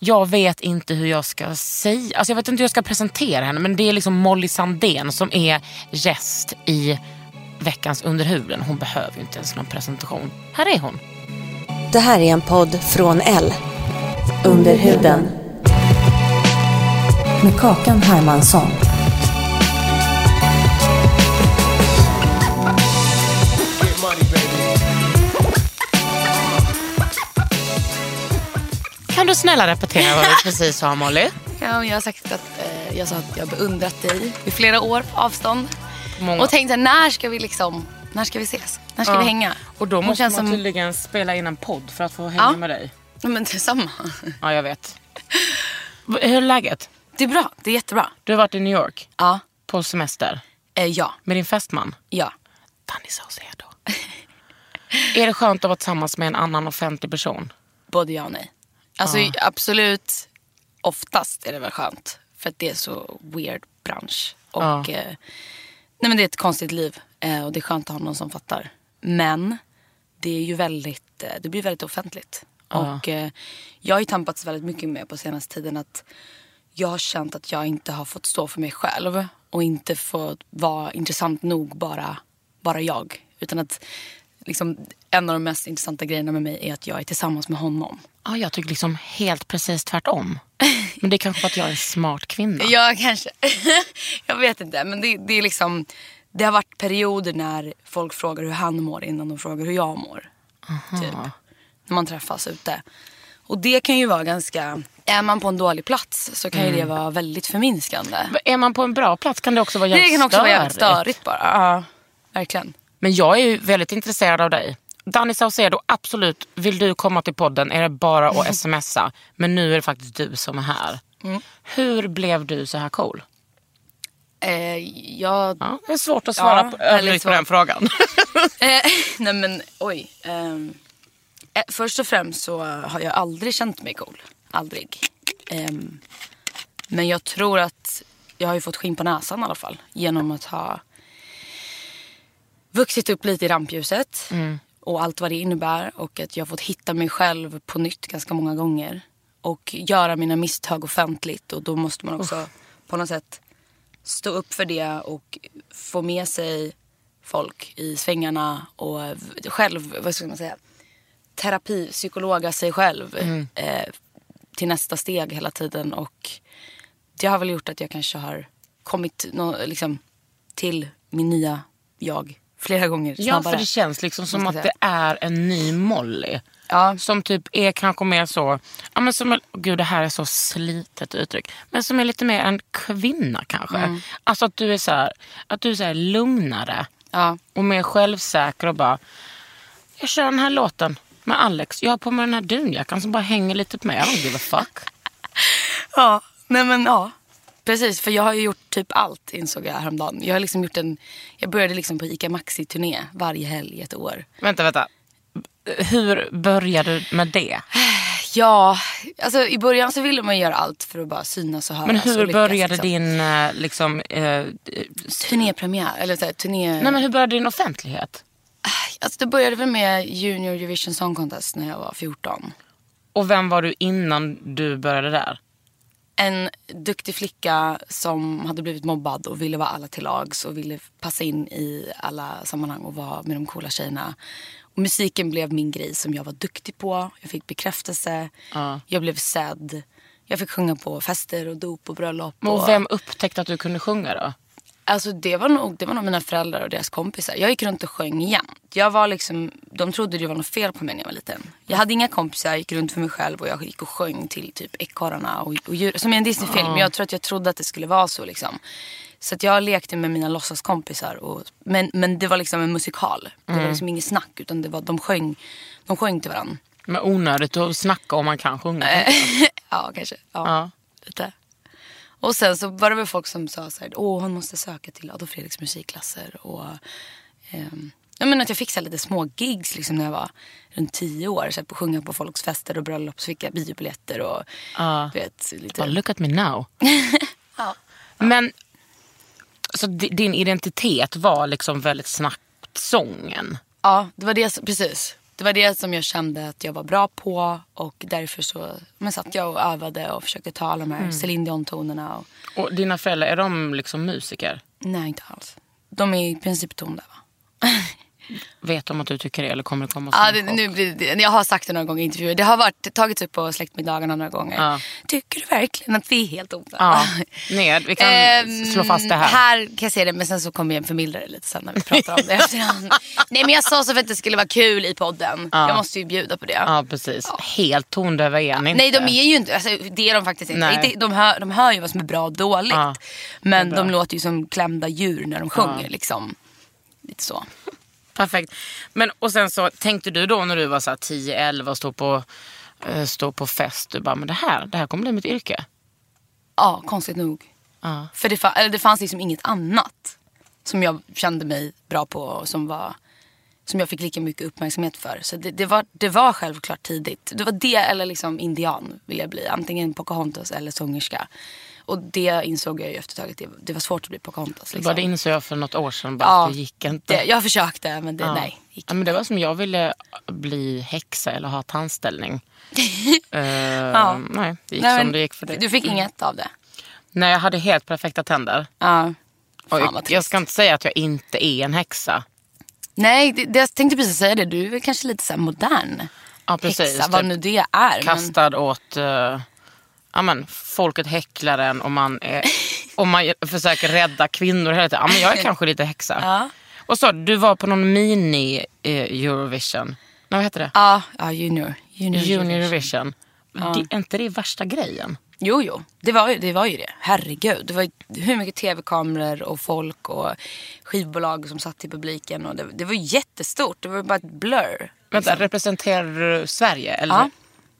Jag vet inte hur jag ska säga, alltså jag vet inte hur jag ska presentera henne men det är liksom Molly Sandén som är gäst i veckans underhuden. Hon behöver ju inte ens någon presentation. Här är hon. Det här är en podd från L. Underhuden. Med Kakan Hermansson. Du snälla repetera vad du precis sa Molly? Ja, jag har sagt att eh, jag sa att jag beundrat dig i flera år på avstånd. Många- Och tänkte när ska vi liksom, när ska vi ses? När ska Ja. vi hänga? Och då Hon måste man som- tydligen spela in en podd för att få hänga Ja. med dig. Ja, Men detsamma. Ja, jag vet. Hur är läget? Det är bra, det är jättebra. Du har varit i New York Ja, på semester eh, ja, med din fästman. ja. Danny Saucedo. är det skönt att vara tillsammans med en annan offentlig person? Både ja och nej. Alltså absolut, oftast är det väl skönt. För att det är så weird bransch. Och Ja. eh, nej men det är ett konstigt liv. Eh, och det är skönt att ha någon som fattar. Men det är ju väldigt, eh, det blir väldigt offentligt. Och eh, jag har ju tampats väldigt mycket med på senaste tiden att jag har känt att jag inte har fått stå för mig själv. Och inte fått vara intressant nog bara, bara jag. Utan att liksom, en av de mest intressanta grejerna med mig är att jag är tillsammans med honom. Ja, jag tycker liksom helt precis tvärtom. Men det är kanske för att jag är en smart kvinna. Ja, kanske. jag vet inte. Men det, det är liksom... Det har varit perioder när folk frågar hur han mår innan de frågar hur jag mår. Typ. När man träffas ute. Och det kan ju vara ganska... Är man på en dålig plats så kan ju det vara väldigt förminskande. Är man på en bra plats kan det också vara jävligt Det kan också vara jävligt störigt. störigt bara. Ja, verkligen. Men jag är ju väldigt intresserad av dig. Danny Saucedo, absolut. Vill du komma till podden är det bara att smsa. Men nu är det faktiskt du som är här. Mm. Hur blev du så här cool? Eh, jag... Ja, det är svårt att svara Ja, på, ödmjukt på den frågan. Eh, nej men oj. Ehm, eh, först och främst så har jag aldrig känt mig cool. Aldrig. Ehm, men jag tror att jag har ju fått skinn på näsan i alla fall. Genom att ha vuxit upp lite i rampljuset. Och allt vad det innebär. Och att jag har fått hitta mig själv på nytt ganska många gånger. Och göra mina misstag offentligt. Och då måste man också på något sätt stå upp för det och få med sig folk i svängarna och själv, vad ska man säga, terapi, psykologa sig själv eh, till nästa steg hela tiden. Och det har väl gjort att jag kanske har kommit nå, liksom, till min nya jag flera gånger ja, snabbare. för det känns liksom som att det är en ny Molly. Ja. Som typ är kanske mer så, ja men som, gud det här är så slitet uttryck. Men som är lite mer en kvinna kanske. Mm. Alltså att du är så här, att du är så här lugnare. Ja. Och mer självsäker och bara, jag kör den här låten med Alex. Jag har på mig den här dunjackan som bara hänger lite på mig. I don't give a fuck. Ja, nej men ja. Precis, för jag har ju gjort typ allt insåg jag häromdagen. Jag har liksom gjort en, jag började liksom på ICA Maxi-turné varje helg ett år. vänta, vänta. Hur började du med det? Ja, alltså i början så ville man göra allt för att bara synas och höras. Men hur lyckas, började liksom. din, eh, liksom, eh, Turnépremiär, eller så här, turné... nej men hur började din offentlighet? Alltså det började väl med Junior Eurovision Song Contest när jag var 14. Och vem var du innan du började där? En duktig flicka som hade blivit mobbad och ville vara alla till lags och ville passa in i alla sammanhang och vara med de coola tjejerna. musiken blev min grej som jag var duktig på. Jag fick bekräftelse. Jag blev sedd. Jag fick sjunga på fester och dop och bröllop. Och vem upptäckte att du kunde sjunga då? Alltså det var, nog, det var nog mina föräldrar och deras kompisar. Jag gick runt och sjöng jämt. Jag var liksom, de trodde det var något fel på mig när jag var liten. Jag hade inga kompisar, jag gick runt för mig själv och jag gick och sjöng till typ ekorrarna och, och djur. Som i en Disneyfilm. Men jag tror att jag trodde att det skulle vara så liksom. Så att jag lekte med mina låtsaskompisar. Och, men, men det var liksom en musikal. Det var liksom inget snack utan det var, de, sjöng, de sjöng till varandra. Men onödigt att snacka om man kan sjunga. Ja, kanske. Ja, Ja. Lite. Och sen så var det väl folk som sa så här, åh hon måste söka till Adolf Fredriks musikklasser. Och, ehm, jag menar att jag fick så lite små gigs liksom när jag var runt tio år. Så här, på sjunga på folks fester och bröllop så fick jag biobiljetter och du vet, lite. Bara, look at me now. Ja. Men så di- din identitet var liksom väldigt snabbt sången. Ja, det var det, precis. Det var det som jag kände att jag var bra på och därför så men satt jag och övade och försökte ta alla de här Céline Dion-tonerna. Och, Och dina föräldrar, är de liksom musiker? nej, inte alls. De är i princip tondöva. Vet de att du tycker det eller kommer det komma Ja, det, nu blir det, jag har sagt det några gånger i intervjuer. Det har varit, tagits upp på släktmiddagarna några gånger. Ja. Tycker du verkligen att vi är helt onda? Ja, ner. Vi kan Ehm, slå fast det här. Här kan jag säga det men sen så kommer jag förmildra det lite sen när vi pratar om det efterhand. Nej men jag sa så för att det skulle vara kul i podden. Jag måste ju bjuda på det. Ja, precis. Helt tondöva är ni inte. Nej de är ju inte, alltså, det är de faktiskt inte. Nej. De hör, de hör ju vad som är bra och dåligt. Ja, men de låter ju som klämda djur när de sjunger liksom. Lite så. Perfekt. Men, och sen så tänkte du då när du var så här 10-11 och stod på, eh, stod på fest. Du bara, men det här, det här kommer bli mitt yrke. Ja, konstigt nog. Ja. För det, eller det fanns liksom inget annat som jag kände mig bra på och som, var, som jag fick lika mycket uppmärksamhet för. Så det, det, var, det var självklart tidigt. Det var det eller liksom indian vill jag bli. Antingen Pocahontas eller sångerska. Och det insåg jag ju efter ett tag att det, det var svårt att bli Pocahontas. Liksom. Bara det insåg jag för något år sedan. Bara Ja, att det gick inte. Det, jag försökte men det, Ja. nej. Gick Ja, men det var som jag ville bli häxa eller ha tandställning. Eh, Nej, det gick Nej, som men det gick för dig. Du fick inget av det? Nej, jag hade helt perfekta tänder. Ja. Fan jag, ska inte säga att jag inte är en häxa. Nej, det, det, jag tänkte precis säga det. Du är kanske lite så modern Ja, precis. häxa, vad Typ nu det är. Men... Kastad åt... Uh, ja, men, folket häcklar en och man, är, och man försöker rädda kvinnor hela tiden. Ja, men jag är kanske lite häxa. Ja. Och så, du var på någon mini-Eurovision. Nej, vad heter det? Ja, ja junior. Junior, Junior Eurovision. Det, är inte det värsta grejen? Jo, jo. Det var, ju, det var ju det. Herregud. Det var hur mycket tv-kameror och folk och skivbolag som satt i publiken. Och det, det var jättestort. Det var bara ett blur. Vänta, representerar du Sverige? Eller? Ja.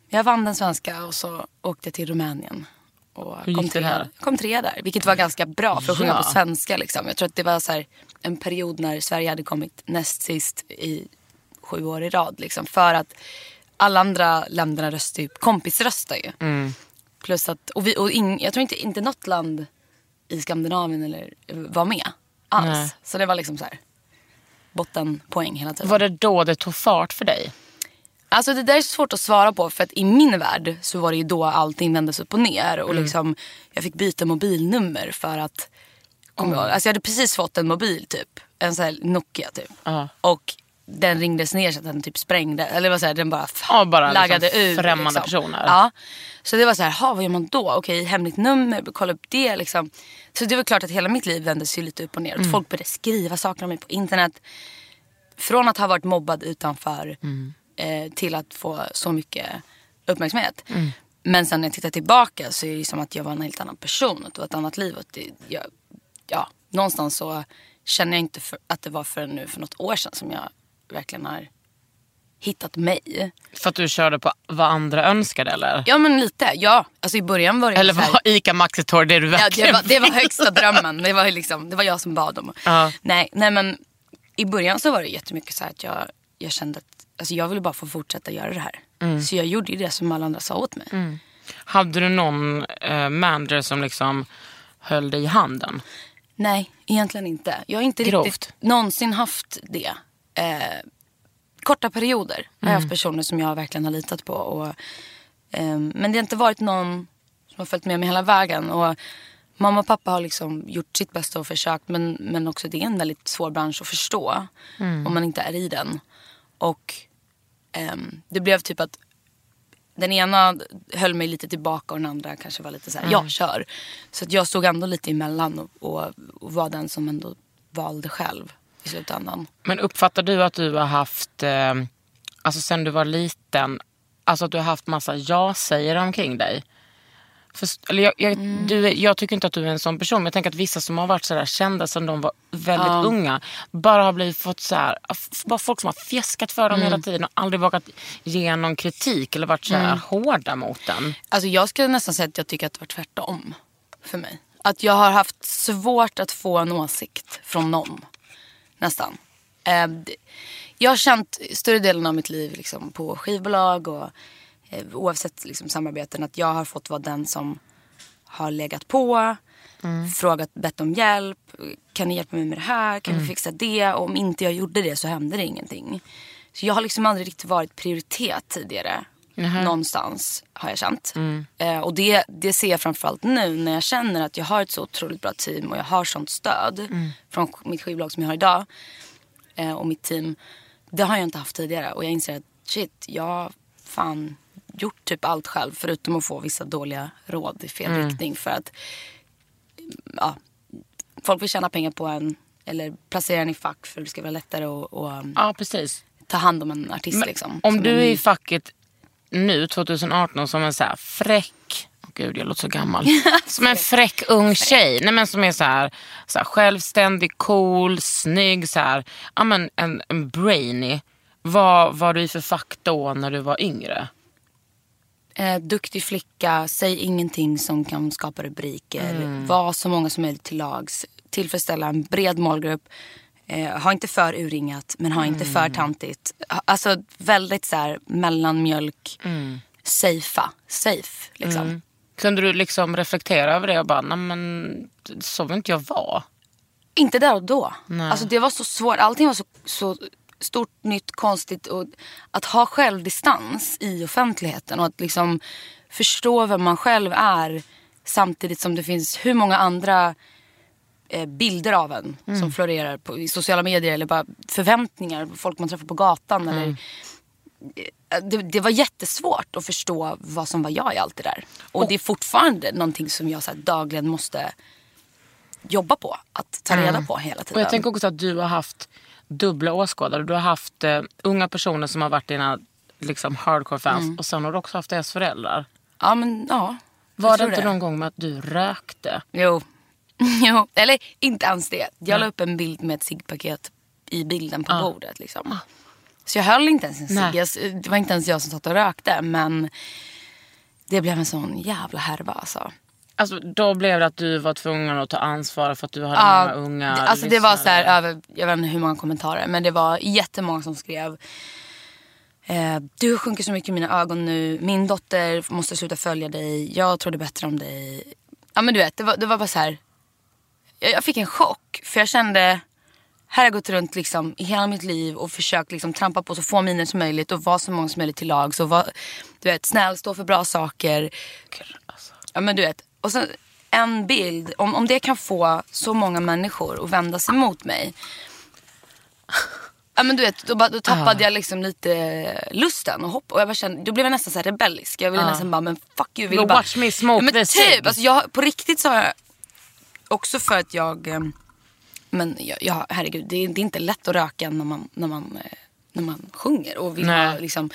Jag vann den svenska och så åkte jag till Rumänien. Och Hur kom gick det trea, där? kom trea där. Vilket var ganska bra för att sjunga Ja. på svenska. Liksom. Jag tror att det var så här, en period när Sverige hade kommit näst sist i sju år i rad. Liksom, för att alla andra länderna röstar ju, kompisröstar ju. Mm. Plus att, och vi, och ing, jag tror inte, inte något land i Skandinavien eller, var med alls. Nej. Så det var liksom så här bottenpoäng hela tiden. Var det då det tog fart för dig? Alltså det där är svårt att svara på för att i min värld så var det ju då allting vändes upp och ner och liksom jag fick byta mobilnummer för att kom jag, alltså jag hade precis fått en mobil typ, en sån här Nokia typ. Ja. Och den ringdes ner så att den typ sprängde, eller vad säger den bara, Ja, bara liksom laggade ur. främmande personer. Ja. Så det var så här, ha, vad gör man då? Okej, hemligt nummer, kolla upp det liksom. Så det var klart att hela mitt liv vändes ju lite upp och ner. Mm. Folk började skriva saker om mig på internet. Från att ha varit mobbad utanför eh, till att få så mycket uppmärksamhet. Men sen när jag tittar tillbaka så är det som att jag var en helt annan person. Att det var ett annat liv. Och det, jag, ja, någonstans så känner jag inte för, att det var för nu för något år sedan som jag verkligen har hittat mig. För att du körde på vad andra önskade eller? Ja men lite, ja. Alltså i början var det Eller var Ica Maxi Tour det du Ja, verkligen det, var, det var högsta drömmen. Det var, liksom, det var jag som bad om. Ja. Nej, nej men i början så var det jättemycket så här att jag, jag kände att alltså jag ville bara få fortsätta göra det här. Mm. Så jag gjorde ju det som alla andra sa åt mig. Hade du någon eh, manager som liksom höll dig i handen? Nej, egentligen inte. Jag har inte Grovt. riktigt någonsin haft det. Eh, korta perioder har jag Mm. haft personer som jag verkligen har litat på. Och, eh, men det har inte varit någon som har följt med mig hela vägen. Och mamma och pappa har liksom gjort sitt bästa och försökt. Men, men också det är en väldigt svår bransch att förstå. Mm. Om man inte är i den. Och det blev typ att den ena höll mig lite tillbaka och den andra kanske var lite så här, Mm. ja kör. Så att jag stod ändå lite emellan och, och, och var den som ändå valde själv i slutändan. Men uppfattar du att du har haft, eh, alltså sen du var liten, alltså att du har haft massa ja-sägare omkring dig? För, eller jag, jag, Mm. du, jag tycker inte att du är en sån person, men jag tänker att vissa som har varit så där kända sedan de var väldigt unga, bara har blivit fått så här, bara folk som har fjäskat för dem Mm. hela tiden och aldrig vågat ge någon kritik eller varit så här Mm. hårda mot den. Alltså jag skulle nästan säga att jag tycker att det var tvärtom för mig. Att jag har haft svårt att få en åsikt från någon. Nästan. Eh, jag har känt större delen av mitt liv liksom, på skivbolag och oavsett liksom, samarbeten att jag har fått vara den som har legat på, frågat, bett om hjälp. Kan ni hjälpa mig med det här? Kan vi fixa det? Och om inte jag gjorde det så hände det ingenting. Så jag har liksom aldrig riktigt varit prioritet tidigare. Någonstans har jag känt. Eh, och det, det ser jag framförallt nu när jag känner att jag har ett så otroligt bra team och jag har sånt stöd från mitt skivbolag som jag har idag. Eh, och mitt team. Det har jag inte haft tidigare. Och jag inser att shit, jag fan gjort typ allt själv. Förutom att få vissa dåliga råd i fel riktning. För att ja, folk vill tjäna pengar på en. Eller placera en i fack för att det ska vara lättare att um, Ja, precis. ta hand om en artist. Men liksom, om du är i facket nu 2018 som en så här fräck, gud jag låter så gammal. Som en fräck ung tjej. Nej, men som är så här, så här självständig, cool, snygg, så här, ja, men en, en brainy. Vad var du i för fack då när du var yngre? Eh, duktig flicka, säg ingenting som kan skapa rubriker. Mm. Var så många som möjligt till lags. Tillfredsställa en bred målgrupp. Eh, ha inte för urringat men ha inte Mm. för tantigt. Ha- Alltså väldigt så här mellanmjölk. Mm. Safea. Safe liksom. Kunde du liksom reflektera över det och bara, nej men så vill inte jag vara. Inte där och då. Alltså det var så svårt. Allting var så, så stort, nytt, konstigt. Och att ha självdistans i offentligheten och att liksom förstå vem man själv är samtidigt som det finns hur många andra eh, bilder av en som florerar på, i sociala medier eller bara förväntningar folk man träffar på gatan. Eller, Eh, det, det var jättesvårt att förstå vad som var jag i allt det där. Och det är fortfarande någonting som jag så här, dagligen måste jobba på. Att ta reda på hela tiden. Och jag tänker också att du har haft dubbla åskådare. Du har haft eh, unga personer som har varit dina liksom, hardcore fans Mm. och sen har du också haft deras föräldrar. Ja men ja. Var det inte någon gång med att du rökte? Jo. jo. Eller inte ens det. Jag la upp en bild med ett ciggpaket i bilden på bordet. Liksom. Så jag höll inte ens en cigg. Det var inte ens jag som satt och rökte. Men det blev en sån jävla härva alltså. Alltså, då blev det att du var tvungen att ta ansvar för att du hade Ja, många unga det- alltså det var så här, över, jag vet inte hur många kommentarer. Men det var jättemånga som skrev. Eh, du sjunker så mycket i mina ögon nu. Min dotter måste sluta följa dig. Jag trodde bättre om dig. Ja men du vet, det var, det var bara så här. Jag, jag fick en chock. För jag kände, här har jag gått runt liksom i hela mitt liv och försökt liksom trampa på så få miner som möjligt och vara så många som möjligt till lags. Och vara, du vet, snäll, stå för bra saker. Ja men du vet. Och sen en bild, om, om det kan få så många människor att vända sig mot mig. Ja men du vet, då, då tappade jag liksom lite lusten och hopp. Och jag bara kände, då blev jag nästan så här rebellisk. Jag ville nästan bara, men fuck you. Ville Go bara, watch me smoke ja, men typ, alltså jag, på riktigt så har jag, också för att jag, eh, men jag, jag, herregud, det är, det är inte lätt att röka när man, när man, eh, när man sjunger. Och vill ha, liksom,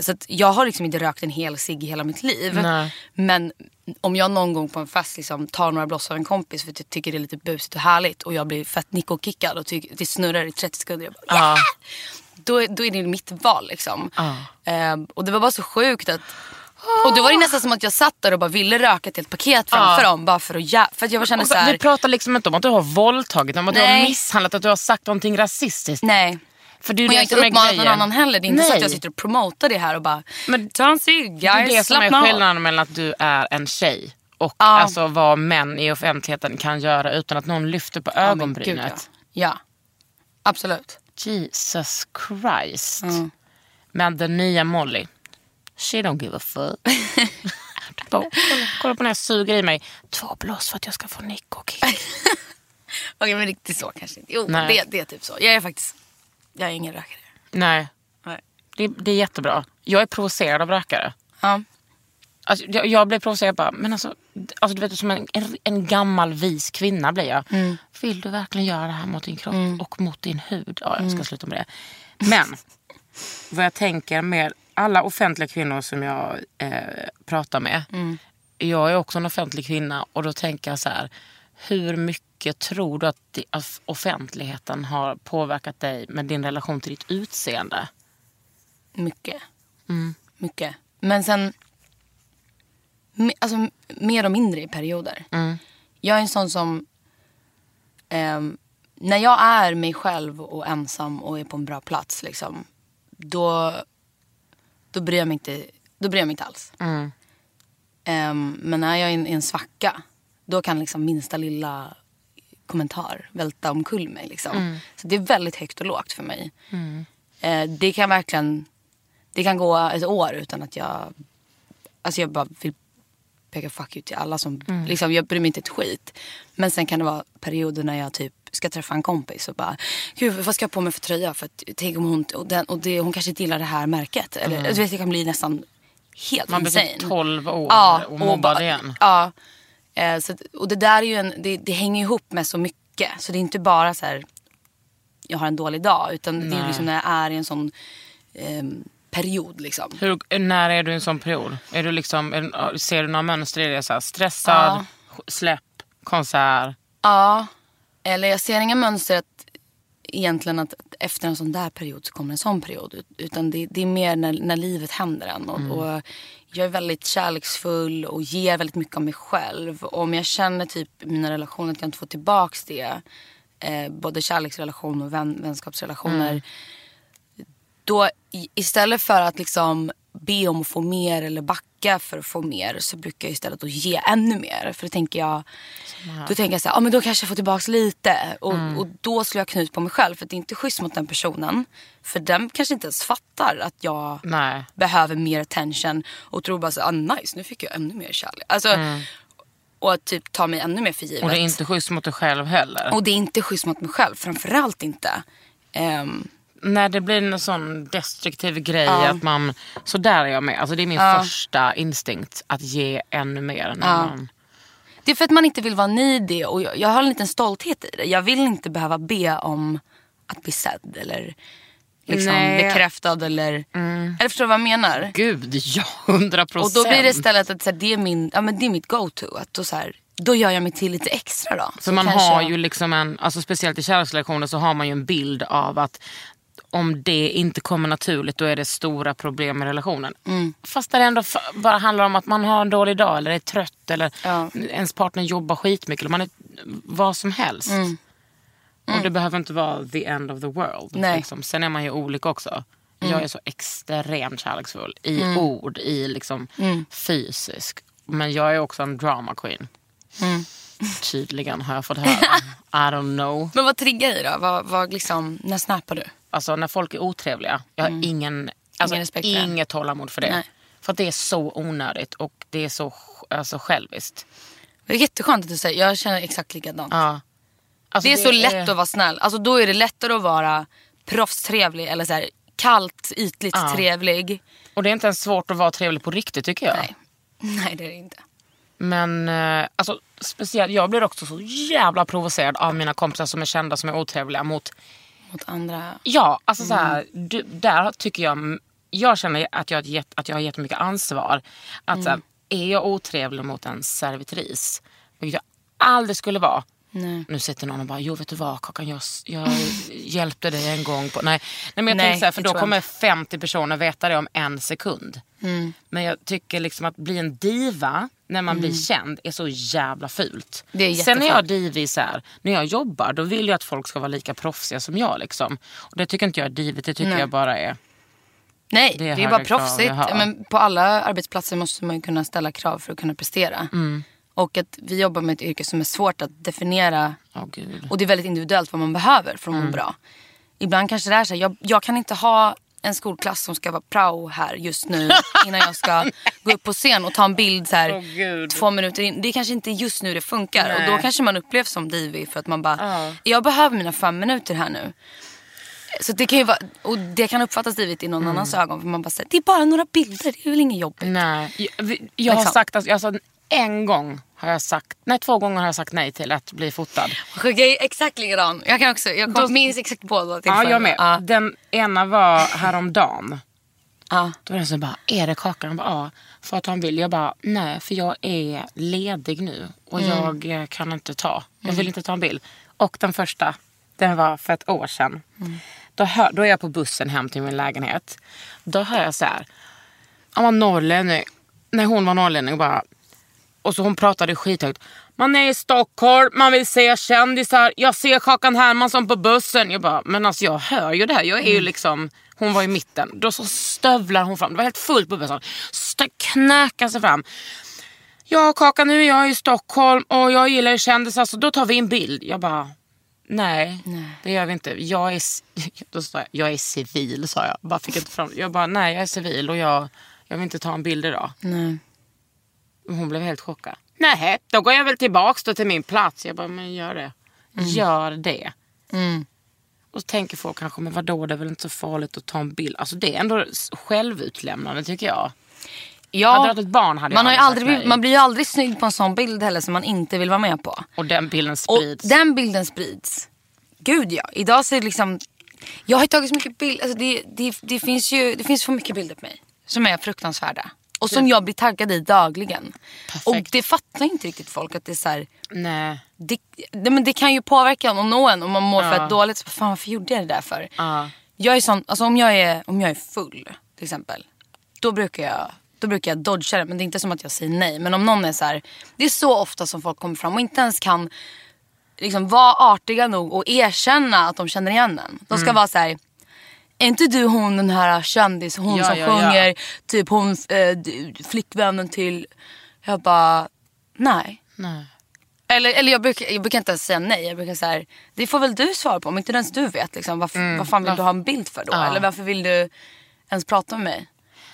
så att jag har liksom inte rökt en hel cigg i hela mitt liv. Nej. Men om jag någon gång på en fest liksom tar några bloss av en kompis för att jag tycker det är lite busigt och härligt och jag blir fett nickkickad och tycker det snurrar i 30 sekunder. Jag bara, Ja. "Yeah!" då, då är det mitt val liksom. Eh, och det var bara så sjukt att och då var det nästan som att jag satt där och bara ville röka ett helt paket framför Ja. dem. Bara för att, jä- för att jag kände så så, här, vi pratar liksom inte om att du har våldtagit, om att du har Nej. misshandlat, att du har sagt någonting rasistiskt. Nej. För det är Och jag har inte uppmanat någon annan heller. Det är inte så Nej. att jag sitter och promotar det här och bara Men ta en cigg Det är det som är skillnaden mellan att du är en tjej och Ja. alltså vad män i offentligheten kan göra utan att någon lyfter på men gud, ögonbrynet. ja. ja, absolut. Jesus Christ. Mm. Men den nya Molly, she don't give a fuck. Kolla, kolla på när jag suger i mig två blås för att jag ska få nick och kick. Okej men riktigt så kanske inte. Jo Nej. det, det är typ så. Jag är faktiskt, jag är ingen rökare. Nej, Nej. det, det är jättebra. Jag är provocerad av rökare. Ja. Alltså, jag, jag blev provocerad bara, men alltså, alltså du vet som en, en, en gammal vis kvinna blir jag. Mm. Vill du verkligen göra det här mot din kropp och mot din hud? Ja, jag ska Mm. sluta med det. Men vad jag tänker med alla offentliga kvinnor som jag eh, pratar med. Mm. Jag är också en offentlig kvinna och då tänker jag så här. Hur mycket tror du att, offentligheten har påverkat dig med din relation till ditt utseende? Mycket. Mm. Mycket. Men sen, alltså, mer och mindre i perioder. Mm. Jag är en sån som, ehm, när jag är mig själv och ensam och är på en bra plats, liksom, då, då, bryr jag mig inte, då bryr jag mig inte alls. Mm. Ehm, men när jag är i en, en svacka, då kan liksom minsta lilla kommentar välta omkull mig. Liksom. Mm. Så det är väldigt högt och lågt för mig. Eh, det kan verkligen det kan gå ett år utan att jag alltså jag bara vill peka fuck you till alla som, Mm. liksom, jag bryr mig inte ett skit. Men sen kan det vara perioder när jag typ ska träffa en kompis och bara, gud vad ska jag på mig för tröja? För att, tänk om hon, och den, och det, hon kanske inte gillar det här märket. Eller, du vet, jag kan bli nästan helt Mm. Man blir insane. typ 12 år Ja, och mobbad bara- igen. Ja. Eh, så, och det där är ju en, det, det hänger ihop med så mycket. Så det är inte bara så här, jag har en dålig dag. Utan det är Nej. liksom när jag är i en sån ehm, period liksom. Hur, när är du i en sån period? Är du liksom, är, ser du några mönster i det? Så här, stressad, släpp, konsert? Ja, eller jag ser inga mönster att egentligen att efter en sån där period så kommer en sån period. Ut- Utan det, det är mer när, när livet händer en. Och, och jag är väldigt kärleksfull och ger väldigt mycket av mig själv. Och om jag känner typ i mina relationer att jag inte får tillbaks det. Eh, både kärleksrelationer och vän, vänskapsrelationer. Då i- istället för att liksom be om att få mer eller backa för att få mer så brukar jag istället att ge ännu mer. För då tänker jag, då tänker jag så här, ah, men då kanske jag får tillbaka lite. Och, och då slår jag knut på mig själv för det är inte schysst mot den personen. För den kanske inte ens fattar att jag Nej. behöver mer attention och tror bara så ah, nice nu fick jag ännu mer kärlek. Alltså, Och att typ ta mig ännu mer för givet. Och det är inte schysst mot dig själv heller. Och det är inte schysst mot mig själv, framförallt inte. Ehm, när det blir en sån destruktiv grej Ja. att man, så där är jag med. Alltså det är min Ja. första instinkt att ge ännu mer. När Ja. man, Det är för att man inte vill vara needy och jag, jag har en liten stolthet i det. Jag vill inte behöva be om att bli sedd eller liksom Nej. bekräftad eller... Eller förstår du vad jag menar? Gud, ja, hundra procent. Och då blir det istället att så här, det, är min, ja, men det är mitt go-to. Att då, så här, då gör jag mig till lite extra då. För man kanske- har ju liksom en, alltså speciellt i kärleksrelationer så har man ju en bild av att om det inte kommer naturligt då är det stora problem i relationen. Mm. Fast det ändå bara handlar om att man har en dålig dag eller är trött eller Ja. ens partner jobbar skitmycket. Eller man är vad som helst. Och det behöver inte vara the end of the world. Mm. Nej. Liksom. Sen är man ju olika också. Jag är så extremt kärleksfull i ord, i liksom fysisk. Men jag är också en drama queen. Tydligen har jag fått höra. I don't know. Men vad triggar dig då? Vad, vad liksom, när snappar du? Alltså när folk är otrevliga. Jag har ingen, alltså, Ingen respekt det. inget tålamod för det. Nej. För att det är så onödigt och det är så alltså, själviskt. Det är jätteskönt att du säger, jag känner exakt likadant. Ja. Alltså, det är så lätt att vara snäll. Alltså då är det lättare att vara proffstrevlig eller så här, kallt, ytligt Ja. trevlig. Och det är inte ens svårt att vara trevlig på riktigt tycker jag. Nej. Nej det är det inte. Men eh, alltså, speciellt, jag blir också så jävla provocerad av mina kompisar som är kända som är otrevliga mot Mot andra. Ja, alltså så här, du, där tycker jag, jag känner att jag, gett, att jag har jättemycket ansvar. Att så här, är jag otrevlig mot en servitris, vilket jag aldrig skulle vara. Nu sitter någon och bara, jo vet du vad Kakan, jag, jag hjälpte dig en gång. På, nej. nej men jag Nej, tänkte så här, för då kommer inte. 50 personer veta det om en sekund. Men jag tycker liksom att bli en diva när man blir känd är så jävla fult. Är Sen är jag divig så här, när jag jobbar då vill jag att folk ska vara lika proffsiga som jag. Liksom. Och det tycker inte jag är divigt, det tycker Nej. jag bara är... Nej, Det det är är, bara proffsigt. Men på alla arbetsplatser måste man kunna ställa krav för att kunna prestera. Mm. Och att vi jobbar med ett yrke som är svårt att definiera. Gud. Och det är väldigt individuellt vad man behöver för att Mm. må bra. Ibland kanske det är så här, jag, jag kan inte ha en skolklass som ska vara prao här just nu innan jag ska gå upp på scen och ta en bild så här gud. två minuter in. Det är kanske inte just nu det funkar. Nej. Och då kanske man upplevs som divig för att man bara, Ja. jag behöver mina fem minuter här nu. Så det kan ju vara, och det kan uppfattas drivet i någon annans ögon. För man bara säger, det är bara några bilder, det är väl inget jobbigt. Nej, jag, jag har Liksom. sagt, alltså, alltså, en gång har jag sagt, nej två gånger har jag sagt nej till att bli fotad. Jag är exakt likadan. Jag kan också, jag kom, minns exakt båda Ja, tillfällena. jag med. Ja. Den ena var häromdagen. Ja. Då var det så bara, är det Kakan? Jag bara, ja, för att han vill. Jag bara, nej för jag är ledig nu och Mm. jag eh, kan inte ta. Jag vill inte ta en bild. Och den första, den var för ett år sedan. Mm. Då, hör, då är jag på bussen hem till min lägenhet. Då hör jag så här, han var norrlänning. När hon var norrlänning bara, och så hon pratade skithögt. Man är i Stockholm, man vill se kändisar. Jag ser Kakan Hermansson på bussen. Jag bara, men alltså jag hör ju det här. Jag är ju liksom, hon var i mitten. Då så stövlar hon fram. Det var helt fullt på bussen. St- knäkar sig fram. Ja Kakan, nu är jag i Stockholm och jag gillar kändisar så då tar vi en bild. Jag bara, nej, det gör vi inte. Jag är, då sa jag, jag är civil sa jag. Bara fick inte fram. Jag bara, nej jag är civil och jag, jag vill inte ta en bild idag. Nej. Hon blev helt chockad. Nej, då går jag väl tillbaks då till min plats. Jag bara, men gör det. Gör det. Och så tänker folk kanske, men vadå, det är väl inte så farligt att ta en bild. Alltså det är ändå självutlämnande tycker jag. Ja, barn man, har aldrig man blir ju aldrig snygg på en sån bild heller som man inte vill vara med på. Och den bilden Och sprids. den bilden sprids. Gud ja. Idag så är det liksom... Jag har tagit så mycket bilder. Alltså det, det, det, finns ju det finns för mycket bilder på mig. Som är fruktansvärda. Och som jag blir taggad i dagligen. Och det fattar inte riktigt folk att det är så här, Nej. det, det, men det kan ju påverka en och nå en om man mår Ja. för dåligt. Så, fan varför gjorde jag det där för? Ja. Jag är sån, alltså om jag är, om jag är full till exempel. Då brukar jag då brukar jag dodga det. Men det är inte som att jag säger nej. Men om någon är så här. Det är så ofta som folk kommer fram och inte ens kan liksom vara artiga nog och erkänna att de känner igen en. De ska vara så här. Är inte du hon den här kändis, hon Ja, som ja, ja. sjunger typ hon eh, flickvännen till... Jag bara, nej. Nej. Eller, eller jag, brukar, jag brukar inte ens säga nej. Jag brukar säga det får väl du svara på. Om inte ens du vet. Liksom, varför, vad fan vill du ha en bild för då? Ja. Eller varför vill du ens prata med mig?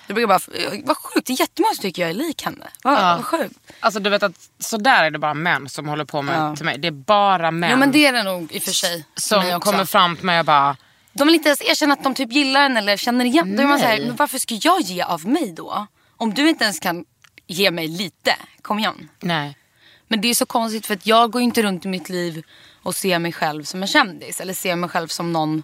Det brukar bara, vad sjukt. Det är jättemånga som tycker jag är lik henne. Vad, Ja. vad sjukt. Alltså du vet att så där är det bara män som håller på med Ja. till mig. Det är bara män Ja men det är det nog i och för sig. som kommer fram till mig och bara, De vill inte ens erkänna att de typ gillar en eller känner igen. Då är man så här, men varför ska jag ge av mig då? Om du inte ens kan ge mig lite. Kom igen. nej. Men det är så konstigt för att jag går inte runt i mitt liv och ser mig själv som en kändis. Eller ser mig själv som någon.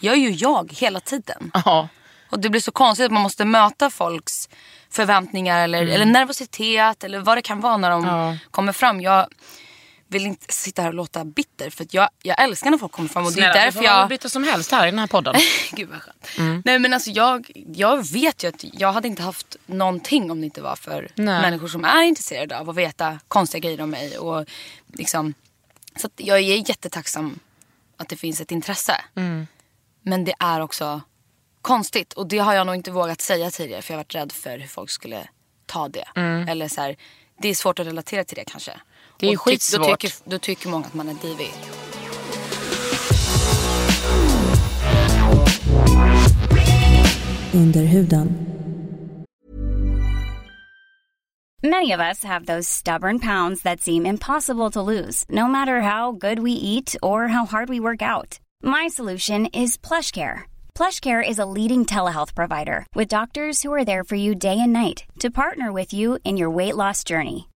Jag är ju jag hela tiden. Ja. Och det blir så konstigt att man måste möta folks förväntningar eller, eller nervositet eller vad det kan vara när de Mm. Ja. kommer fram. Jag vill inte sitta här och låta bitter för jag, jag älskar när folk kommer fram och det är Snälla, därför du jag... lite som helst här i den här podden. Gud vad skönt. Mm. Nej men alltså jag, jag vet ju att jag hade inte haft någonting om det inte var för Nej. människor som är intresserade av att veta konstiga grejer om mig. Och liksom, så att jag är jättetacksam att det finns ett intresse. Mm. Men det är också konstigt och det har jag nog inte vågat säga tidigare för jag har varit rädd för hur folk skulle ta det. Eller så här, det är svårt att relatera till det kanske. Det är ty- skitsvårt. Då tycker, då tycker många att man är divig. Under huden. Many of us have those stubborn pounds that seem impossible to lose, no matter how good we eat or how hard we work out. My solution is PlushCare. PlushCare is a leading telehealth provider with doctors who are there for you day and night to partner with you in your weight loss journey.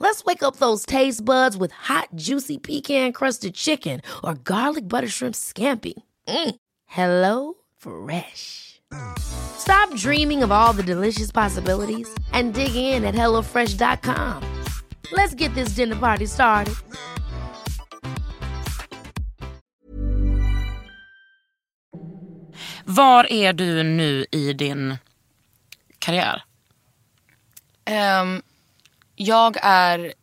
Let's wake up those taste buds with hot, juicy pecan-crusted chicken or garlic butter shrimp scampi. Mm. Hello Fresh. Stop dreaming of all the delicious possibilities and dig in at HelloFresh.com. Let's get this dinner party started. Var är du nu i din karriär? Ehm, jag är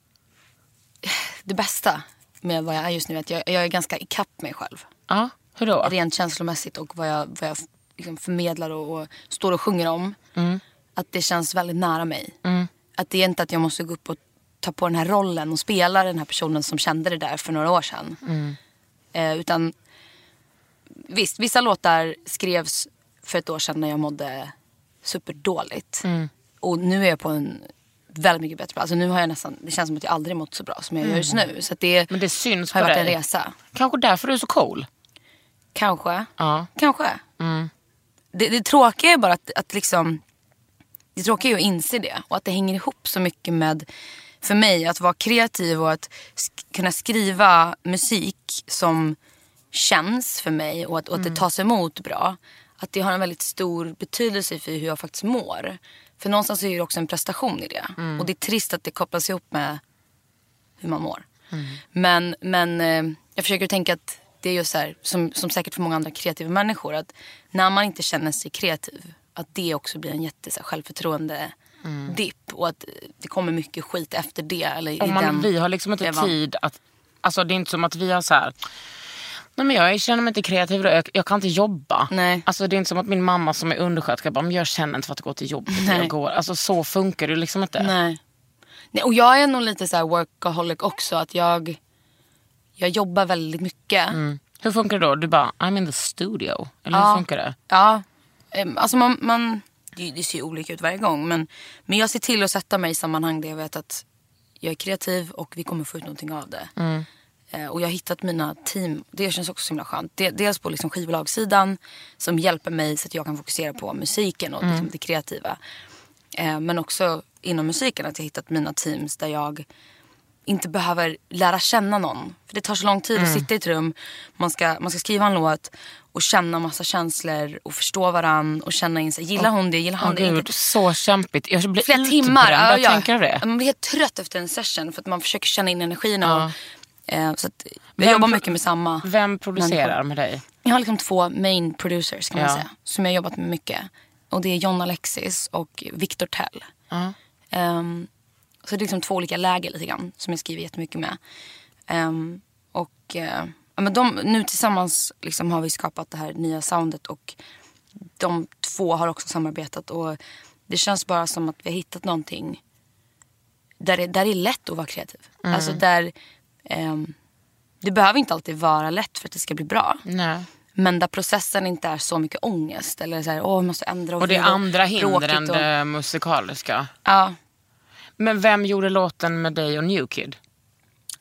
det bästa med vad jag är just nu. Att jag, jag är ganska ikapp mig själv. Ja, hur då? Rent känslomässigt och vad jag, vad jag liksom förmedlar och, och står och sjunger om. Att det känns väldigt nära mig. Att det är inte att jag måste gå upp och ta på den här rollen och spela den här personen som kände det där för några år sedan. Eh, utan visst, vissa låtar skrevs för ett år sedan när jag mådde superdåligt. Och nu är jag på en väldigt mycket bättre. Alltså nu har jag nästan, det känns som att jag aldrig mått så bra som jag gör just nu. Så det, Men det syns har på varit dig. en resa. Kanske därför du är så cool. Kanske. Ja. Kanske. Det, det tråkiga är bara att, att liksom Det tråkiga är att inse det och att det hänger ihop så mycket med för mig att vara kreativ och att sk- kunna skriva musik som känns för mig och att, och att det tas emot bra. Att det har en väldigt stor betydelse för hur jag faktiskt mår. För någonstans är det också en prestation i det. Och det är trist att det kopplas ihop med hur man mår. Men, men eh, jag försöker tänka att det är just så här, som, som säkert för många andra kreativa människor, att när man inte känner sig kreativ, att det också blir en jätte så här, självförtroende dipp och att det kommer mycket skit efter det. Eller i man, den vi har liksom inte tid att... Alltså det är inte som att vi har så här... Nej, men jag känner mig inte kreativ då. Jag, jag kan inte jobba. Nej. Alltså, det är inte som att min mamma som är undersköterska bara, men jag känner inte för att gå till jobbet. Jag går. Alltså, så funkar det liksom inte. Nej. Nej. Och jag är nog lite så workaholic också. Att jag, jag jobbar väldigt mycket. Hur funkar det då? Du bara, I'm in the studio. Eller Ja. hur funkar det? Ja, alltså man, man det, det ser olika ut varje gång. Men, men jag ser till att sätta mig i sammanhang där jag vet att jag är kreativ och vi kommer få ut någonting av det. Eh, och jag har hittat mina team, det känns också så himla skönt. De, dels på liksom skivbolagssidan som hjälper mig så att jag kan fokusera på musiken och liksom det kreativa. Eh, men också inom musiken att jag har hittat mina teams där jag inte behöver lära känna någon. För det tar så lång tid Mm. att sitta i ett rum. Man ska, man ska skriva en låt och känna massa känslor och förstå varann och känna in sig. Gillar hon det? Gillar han Åh, det? gud, så kämpigt. Jag blir Flera timmar. Ja, att ja. tänka på det. Man blir helt trött efter en session för att man försöker känna in energierna. Och, eh, så att jag Vem jobbar mycket med samma. Vem producerar människor. med dig? Jag har liksom två main producers kan man Ja. säga. Som jag har jobbat med mycket. Och det är John Alexis och Victor Tell. Ja. Ehm, så det är liksom två olika läger lite grann som jag skriver jättemycket med. Ehm, och eh, ja, men de, nu tillsammans liksom har vi skapat det här nya soundet och de två har också samarbetat och det känns bara som att vi har hittat någonting där det, där det är lätt att vara kreativ. Alltså där ehm, det behöver inte alltid vara lätt för att det ska bli bra. Nej. Men där processen inte är så mycket ångest. Eller så här, åh, måste ändra och Och det är andra hinder än det musikaliska. Ja, Men vem gjorde låten med dig och New Kid?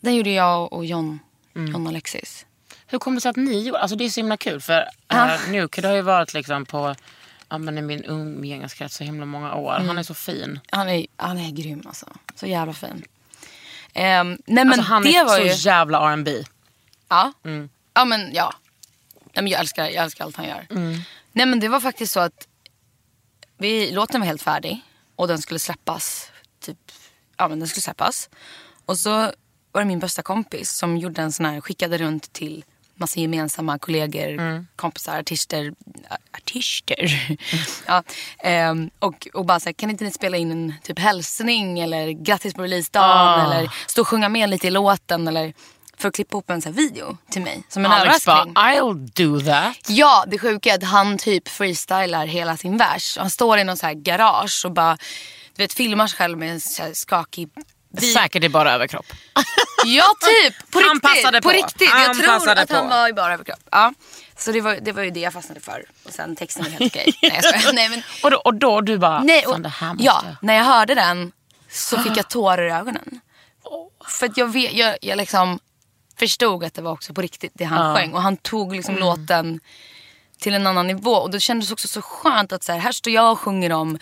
den gjorde jag och John, Mm. John Alexis. Hur kommer det sig att ni gjorde Alltså det är så himla kul för Ja. uh, New Kid har ju varit liksom på ja, men i min umgängeskrets så himla många år. Mm. Han är så fin. Han är, han är grym alltså. Så jävla fin. Ehm, nej men Alltså, han det är var så ju... jävla R&B. Ja. ja men ja. Nej, men jag, älskar, jag älskar allt han gör. Nej men det var faktiskt så att vi, låten var helt färdig. Och den skulle släppas. Typ, ja men den skulle släppas. Och så var det min bästa kompis som gjorde en sån här, skickade runt till massa gemensamma kollegor, kompisar, artister. Artister. ja, ehm, och, och bara så här, kan inte ni spela in en typ hälsning eller grattis på releasedagen eller stå och sjunga med lite i låten eller för att klippa ihop en så här video till mig som en Alex bara, överraskning. I'll do that. Ja, det sjuka är att han typ freestylar hela sin vers. Han står i någon så här garage och bara du vet, filmar sig själv med en skakig bil. Säkert i bara överkropp. Ja, typ. På Han riktigt. passade på. på. riktigt. Han jag tror att han på. var i bara överkropp. Ja. Så det var, det var ju det jag fastnade för. Och sen texten var helt okej. Nej, jag. Nej, men, Och då, och då du bara, nej, och, det här måste ja, jag." när jag hörde den så fick jag tårar i ögonen. För att jag, vet, jag, jag liksom förstod att det var också på riktigt det han sjöng. Och han tog liksom Mm. låten till en annan nivå. Och det kändes också så skönt att så här, här står jag och sjunger om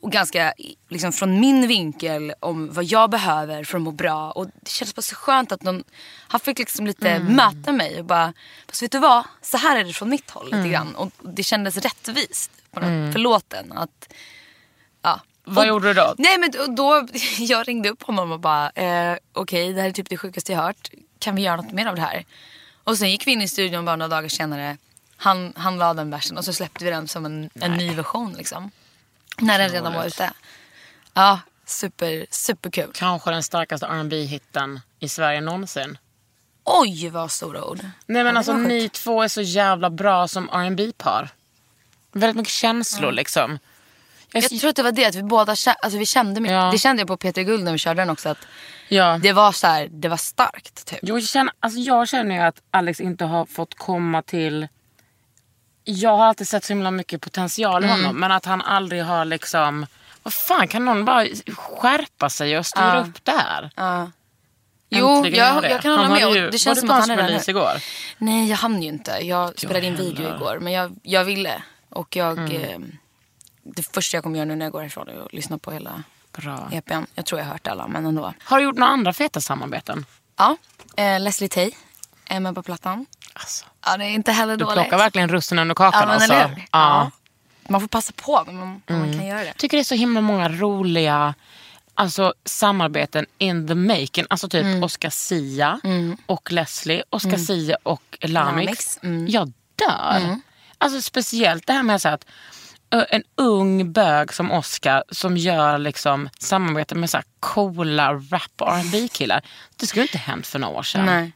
och ganska liksom, från min vinkel om vad jag behöver för att må bra. Och det kändes bara så skönt att någon, han fick liksom lite Mm. möta mig och bara, fast vet du vad? Så här är det från mitt håll Mm. lite grann. Och det kändes rättvist på något, för låten. Att, ja. Vad Och- gjorde du då? Nej men då, jag ringde upp honom och bara, eh, okej det här är typ det sjukaste jag hört. Kan vi göra något mer av det här? Och sen gick vi in i studion bara några dagar senare. Han, han la den versen och så släppte vi den som en, en ny version liksom. När den redan var ute. Ja, super, superkul. Kanske den starkaste rb hitten i Sverige någonsin. Oj vad stora ord. Nej men Ja, alltså ni två är så jävla bra som rb par Väldigt mycket känslor liksom. Jag, Jag tror att det var det, att vi båda alltså vi kände mycket. Ja. Det kände jag på Peter Guld när vi körde den också. Att ja. det var så här, det var starkt. Typ. Jag känner, alltså jag känner ju att Alex inte har fått komma till... Jag har alltid sett så himla mycket potential i Mm. honom. Men att han aldrig har liksom... Vad fan, kan någon bara skärpa sig och styra upp där? Ja. Jo, jag, jag kan hålla med. ju- det känns som att han är där igår? Nej, jag hann ju inte. Jag spelade in video igår. Men jag, jag ville. Och jag... Mm. Eh, det första jag kommer göra nu när jag går härifrån är att lyssna på hela Bra. EPn. Jag tror jag har hört alla, men ändå. Har du gjort några andra feta samarbeten? Ja, eh, Leslie Tay är med på plattan. Alltså, Ja, det är inte heller du dåligt. plockar verkligen russinen under kakan Ja, alltså. hur? Ja. Man får passa på när man, när man kan göra det. Jag tycker det är så himla många roliga alltså, samarbeten in the making. Alltså typ Mm. Oscar Sia och Leslie. Oscar Sia och Lamix. Lamix, mm. Jag dör. Alltså speciellt det här med så att en ung bög som Oscar som gör liksom samarbete med så här coola rap och R&B killar Det skulle inte hänt för några år sedan. Nej.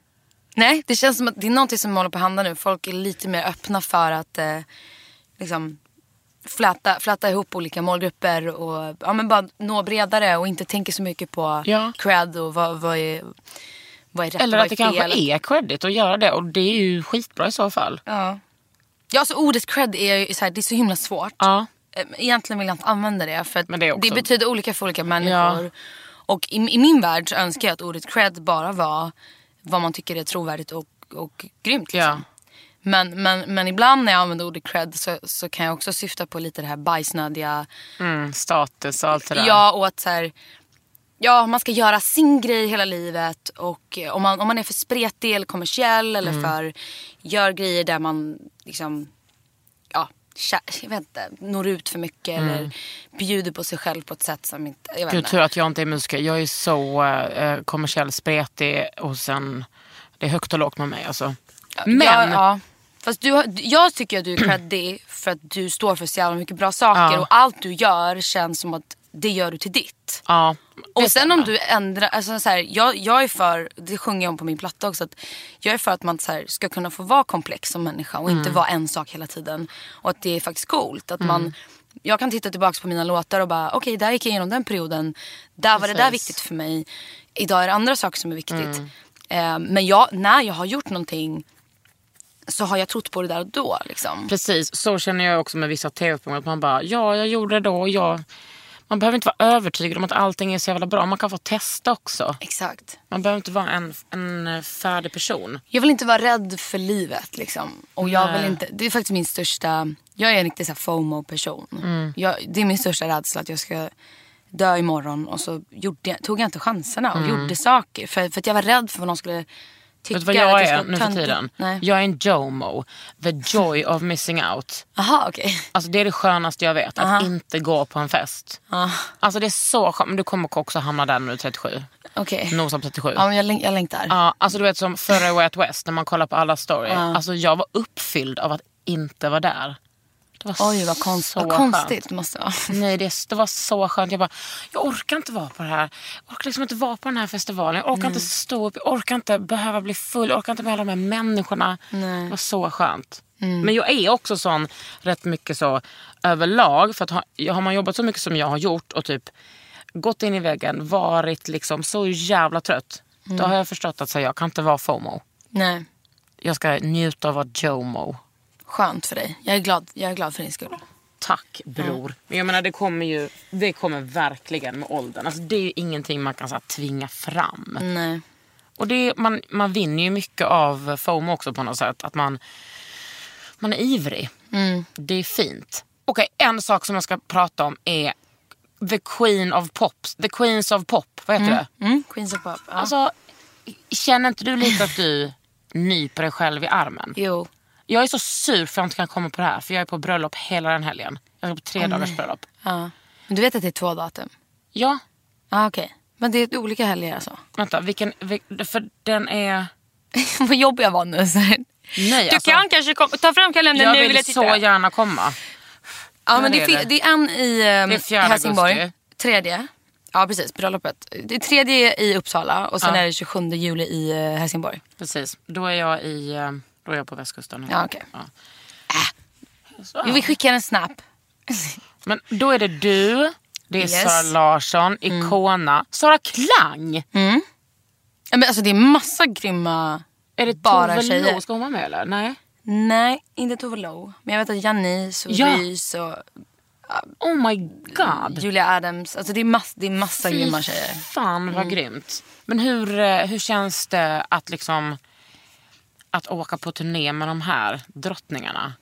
Nej, det känns som att det är någonting som håller på att hända nu. Folk är lite mer öppna för att eh, liksom fläta, fläta ihop olika målgrupper och ja, men bara nå bredare och inte tänka så mycket på Ja. cred och vad, vad, är, vad är rätt Eller och att vad det är kanske fel. är credit att göra det och det är ju skitbra i så fall. Ja. ja, alltså ordet cred är så, här, det är så himla svårt. Ja. Eh, Egentligen vill jag inte använda det för att det också- betyder olika för olika människor. Och i, i min värld så önskar jag att ordet cred bara var vad man tycker är trovärdigt och, och grymt. Liksom. Ja. Men, men, men ibland när jag använder ordet cred så, så kan jag också syfta på lite det här bajsnödiga. Mm, status och allt det där. Ja, och att så här, ja, man ska göra sin grej hela livet. Och eh, om man, om man är för spretig eller kommersiell eller Mm. för gör grejer där man liksom, ja, jag vet inte, når ut för mycket eller bjuder på sig själv på ett sätt som inte, jag vet Mm. Gud, tur att jag inte är musiker. Jag är så eh, kommersiell spretig och sen det är högt och lågt med mig. Alltså. Men, Ja, ja. Fast du, jag tycker att du är creddig för att du står för så jävla mycket bra saker Ja. och allt du gör känns som att det gör du till ditt. ja, Och sen om du ändrar, alltså så här, jag, jag är för, det sjunger jag om på min platta också, att jag är för att man så här, ska kunna få vara komplex som människa och inte vara en sak hela tiden. Och att det är faktiskt coolt. Att man, jag kan titta tillbaka på mina låtar och bara, okej där gick jag igenom den perioden. Där var det där Precis. viktigt för mig. Idag är det andra saker som är viktigt. Eh, men jag, när jag har gjort någonting så har jag trott på det där och då. Liksom. Precis, så känner jag också med vissa tv-program. Att man bara, ja jag gjorde det då och jag... Man behöver inte vara övertygad om att allting är så jävla bra. Man kan få testa också. Exakt. Man behöver inte vara en, en färdig person. Jag vill inte vara rädd för livet. Liksom. Och jag vill inte, det är faktiskt min största... Jag är en riktig FOMO-person. Mm. Jag, det är min största rädsla att jag ska dö imorgon och så gjorde tog jag inte chanserna och gjorde saker. För, för att jag var rädd för vad någon skulle tycka. Vet du vad jag är nu för tiden? Nej. Jag är en JOMO. The joy of missing out. Aha, okej. Alltså det är det skönaste jag vet. Att inte gå på en fest. Alltså det är så skönt. Men du kommer också hamna där när du är 37. Okej. Nosa på 37. Ja, men jag, läng- jag längtar. Ja, alltså du vet som förra Way Out West när man kollar på alla story. Alltså jag var uppfylld av att inte vara där. Det var Oj, vad, konst, vad konstigt det måste vara. Nej, det, det var så skönt. Jag bara, jag orkar inte vara på det här. Jag orkar liksom inte vara på den här festivalen. Jag orkar inte stå upp. Jag orkar inte behöva bli full. Jag orkar inte med alla de här människorna. Det var så skönt. Men jag är också sån rätt mycket så överlag. För att ha, har man jobbat så mycket som jag har gjort och typ gått in i väggen, varit liksom så jävla trött. Då har jag förstått att så, jag kan inte vara FOMO. Nej, Jag ska njuta av att vara JOMO. Skönt för dig. Jag är glad, jag är glad för din skull. Tack bror. Men jag menar det kommer ju, det kommer verkligen med åldern. Alltså, det är ju ingenting man kan så här, tvinga fram. Nej. Och det, man, man vinner ju mycket av FOMO också på något sätt. Att man, man är ivrig. Det är fint. Okej, en sak som jag ska prata om är The Queen of Pops. The Queens of Pop, vad heter det? Mm, Queens of Pop. Ja. Alltså, känner inte du lite att du nyper dig själv i armen? jo. Jag är så sur för att jag inte kan komma på det här. För jag är på bröllop hela den helgen. Jag är på tre dagars bröllop. Ja. Men du vet att det är två datum? Ja, Ja, okej. Men det är olika helger alltså? vänta. Vilken, vil- för den är... Vad jobbig jag var nu. Nej, Du alltså, kan kanske komma, ta fram kalendern jag nu vill vill jag titta. så gärna komma. ja, men det, är det? det är en i um, Det är fjärde Helsingborg. augusti. Tredje. Ja precis, bröllopet. Det är tredje i Uppsala och sen Ja. är det 27 juli i eh, Helsingborg. Precis. Då är jag, i, eh, då är jag på västkusten. Ja, okej. Så, Vi vill skicka en snap. Men då är det du, det är Yes. Sara Larsson, Icona, Sara Klang. Ja, Men alltså det är massa grymma Är det bara Tove tjejer. Lo? Ska hon vara med eller? Nej. Nej, inte Tove Lo. Men jag vet att Janice och Ja. Rys och Oh my god. Julia Adams. Alltså det är, mass, det är massa Fy grymma tjejer. Fan vad grymt. Men hur, eh, hur känns det att liksom att åka på turné med de här drottningarna?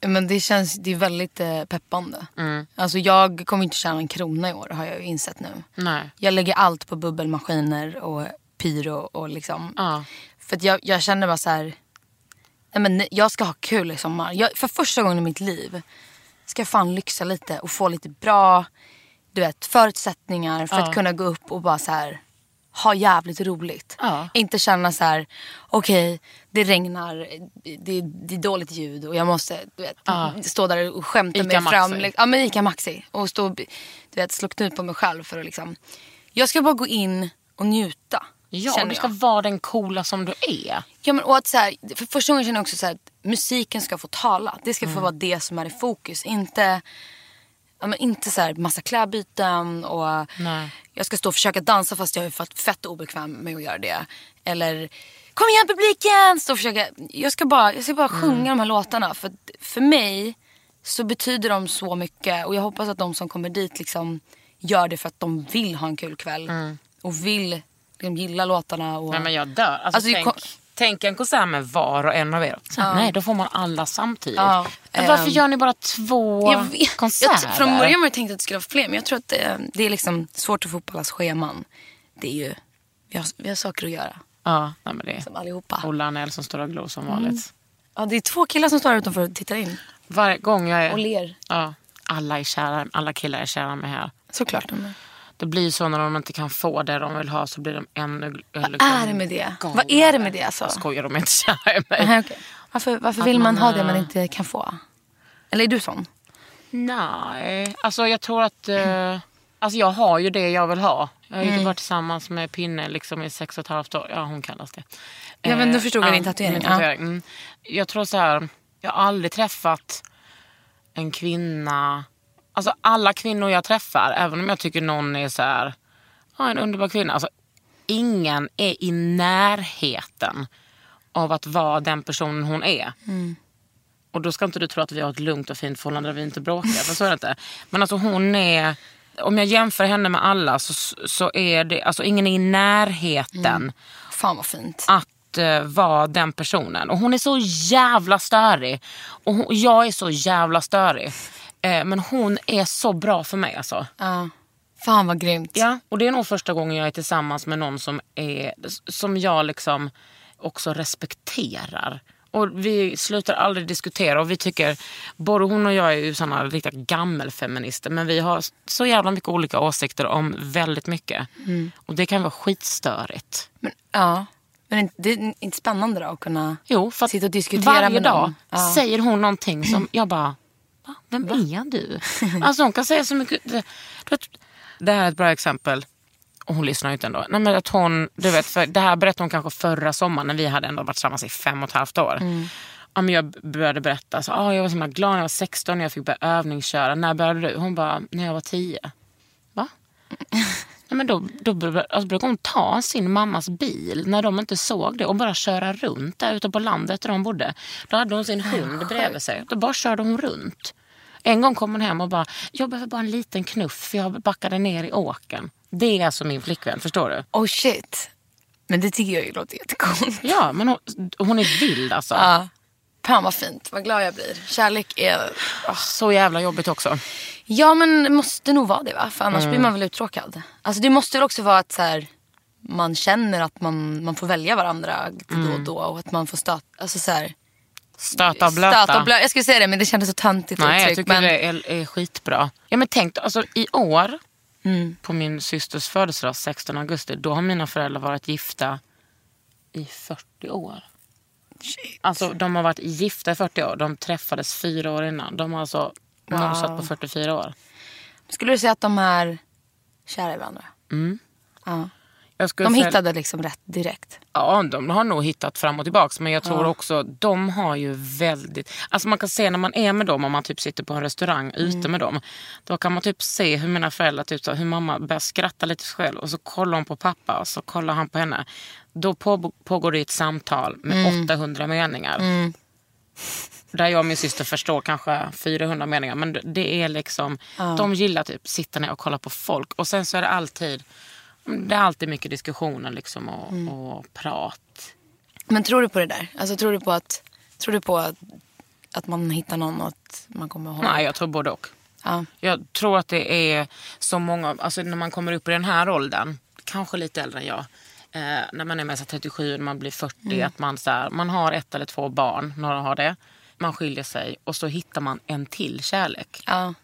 Men det känns, det är väldigt eh, peppande. Mm. Alltså jag kommer inte tjäna en krona i år har jag ju insett nu. Nej. Jag lägger allt på bubbelmaskiner och pyro och liksom. Ja. För att jag, jag känner bara så här. Nej men jag ska ha kul i sommar. Jag, för första gången i mitt liv ska jag fan lyxa lite och få lite bra du vet, förutsättningar för Ja. att kunna gå upp och bara så här ha jävligt roligt. Ja. Inte känna så här, okej det regnar, det, det är dåligt ljud och jag måste du vet, Ja. stå där och skämta Ica mig fram. Maxi. liksom. Ja men Ica Maxi. Och stå och du vet, slå knut på mig själv för att liksom. Jag ska bara gå in och njuta. Ja, känner du ska jag. vara den coola som du är. Ja, men, och att så här, för första gången känner jag också så här, att musiken ska få tala. Det ska få vara det som är i fokus. Inte, ja, men inte så här, massa klädbyten och Nej. jag ska stå och försöka dansa fast jag är fett, fett obekväm med att göra det. Eller kom igen publiken! Stå och försöka, jag ska bara, jag ska bara sjunga de här låtarna. För, för mig så betyder de så mycket och jag hoppas att de som kommer dit liksom gör det för att de vill ha en kul kväll. Och vill liksom, gilla låtarna. Och, Nej men jag dör. Alltså, Alltså, tänk, tänk en konsert med var och en av er. Så, Nej, då får man alla samtidigt. Ja, varför ehm, gör ni bara två Jag vet. Jag, konserter? t- från början var jag tänkt att det skulle vara fler. Men jag tror att det, det är liksom svårt att få upp allas scheman. Det är ju, vi har, vi har saker att göra. Ja, nej, men det är Som allihopa. Ola Anell som står och glor som vanligt. Ja, det är två killar som står här utanför och tittar in. Varje gång jag är... Och ler. Ja, alla, är kära, alla killar är kära med här. Såklart de är. Det blir ju så när de inte kan få det de vill ha så blir de ännu Vad är det med det? galnare. Vad är det med det alltså? Jag skojar, de är inte kära i mig. Nej, okej. Varför, varför vill man, man, ha det eh, man inte kan få? Eller är du sån? Nej, alltså jag tror att... Eh, alltså jag har ju det jag vill ha. Jag har ju varit tillsammans med Pinne liksom i sex och ett halvt år. Ja, hon kallas det. Ja, men då förstod jag ja, din tatuering. min Ja. tatuering. Mm. Jag tror så här, jag har aldrig träffat en kvinna... Alltså alla kvinnor jag träffar, även om jag tycker någon är så här, ja, en underbar kvinna. Alltså, ingen är i närheten av att vara den personen hon är. Och då ska inte du tro att vi har ett lugnt och fint förhållande där vi inte bråkar. För så är det inte. Men alltså hon är... Om jag jämför henne med alla så, så är det... Alltså ingen är i närheten Fan vad fint. att eh, vara den personen. Och hon är så jävla störig. Och hon, jag är så jävla störig. Eh, men hon är så bra för mig alltså. Ja. Fan vad grymt. Ja, och det är nog första gången jag är tillsammans med någon som, är, som jag liksom också respekterar. Och vi slutar aldrig diskutera och vi tycker, både hon och jag är ju såna riktiga gammelfeminister men vi har så jävla mycket olika åsikter om väldigt mycket. Och det kan vara skitstörigt. Men, ja. Men det är inte spännande då att kunna Jo, sitta och diskutera varje med dag någon? Ja. säger hon någonting som jag bara, Va? vem är du? Alltså hon kan säga så mycket. Det, det här är ett bra exempel. Och hon lyssnar ju inte ändå. Nej, men att hon, du vet, för det här berättade hon kanske förra sommaren när vi hade ändå varit tillsammans i fem och ett halvt år. Ja, men jag började berätta, så, ah, jag var så himla glad när jag var 16 när jag fick börja övningsköra. När började du? Hon bara, när jag var 10. Va? Nej, men då, då alltså, brukade hon ta sin mammas bil när de inte såg det och bara köra runt där ute på landet där de bodde. Då hade hon sin hund bredvid sig. Då bara körde hon runt. En gång kom hon hem och bara, jag behöver bara en liten knuff för jag backade ner i åken. Det är alltså min flickvän, förstår du? Oh shit. Men det tycker jag ju låter jättecoolt. Ja, men hon, hon är vild alltså. Ja. Fan vad fint. Vad glad jag blir. Kärlek är... Så jävla jobbigt också. Ja men det måste nog vara det va? För annars Mm. blir man väl uttråkad. Alltså det måste väl också vara att så här, man känner att man, man får välja varandra lite då och då. Och att man får stöta. Alltså så här, Stöta och blöta. stöta och blöta. Jag skulle säga det men det kändes så töntigt Nej, jag uttryck. tycker Men, det är, är skitbra. Ja, men tänk, alltså, i år, Mm. på min systers födelsedag, 16 augusti, då har mina föräldrar varit gifta i 40 år. Alltså de har varit gifta i 40 år. De träffades fyra år innan. De har alltså nosat på 44 år. Skulle du säga att de är kära i varandra? Mm. Ja. De säga- hittade liksom rätt direkt. Ja, de har nog hittat fram och tillbaks. Men jag tror Ja. också, de har ju väldigt... Alltså man kan se när man är med dem, om man typ sitter på en restaurang Mm. ute med dem. Då kan man typ se hur mina föräldrar, typ så, hur mamma börjar skratta lite själv. Och så kollar hon på pappa och så kollar han på henne. Då på, pågår det ett samtal med Mm. 800 meningar. Där jag och min syster förstår kanske 400 meningar. Men det är liksom, de gillar typ sitta ner och kolla på folk. Och sen så är det alltid, det är alltid mycket diskussioner liksom och, Mm. och prat. Men tror du på det där? Alltså tror du på att, tror du på att, att man hittar någon och att man kommer ihåg? Nej, jag tror både och. Ja. Jag tror att det är så många, alltså när man kommer upp i den här åldern, kanske lite äldre än jag, eh, när man är med sig 37, när man blir 40, att man, så här, man har ett eller två barn, några har det. Man skiljer sig och så hittar man en till kärlek. Ja.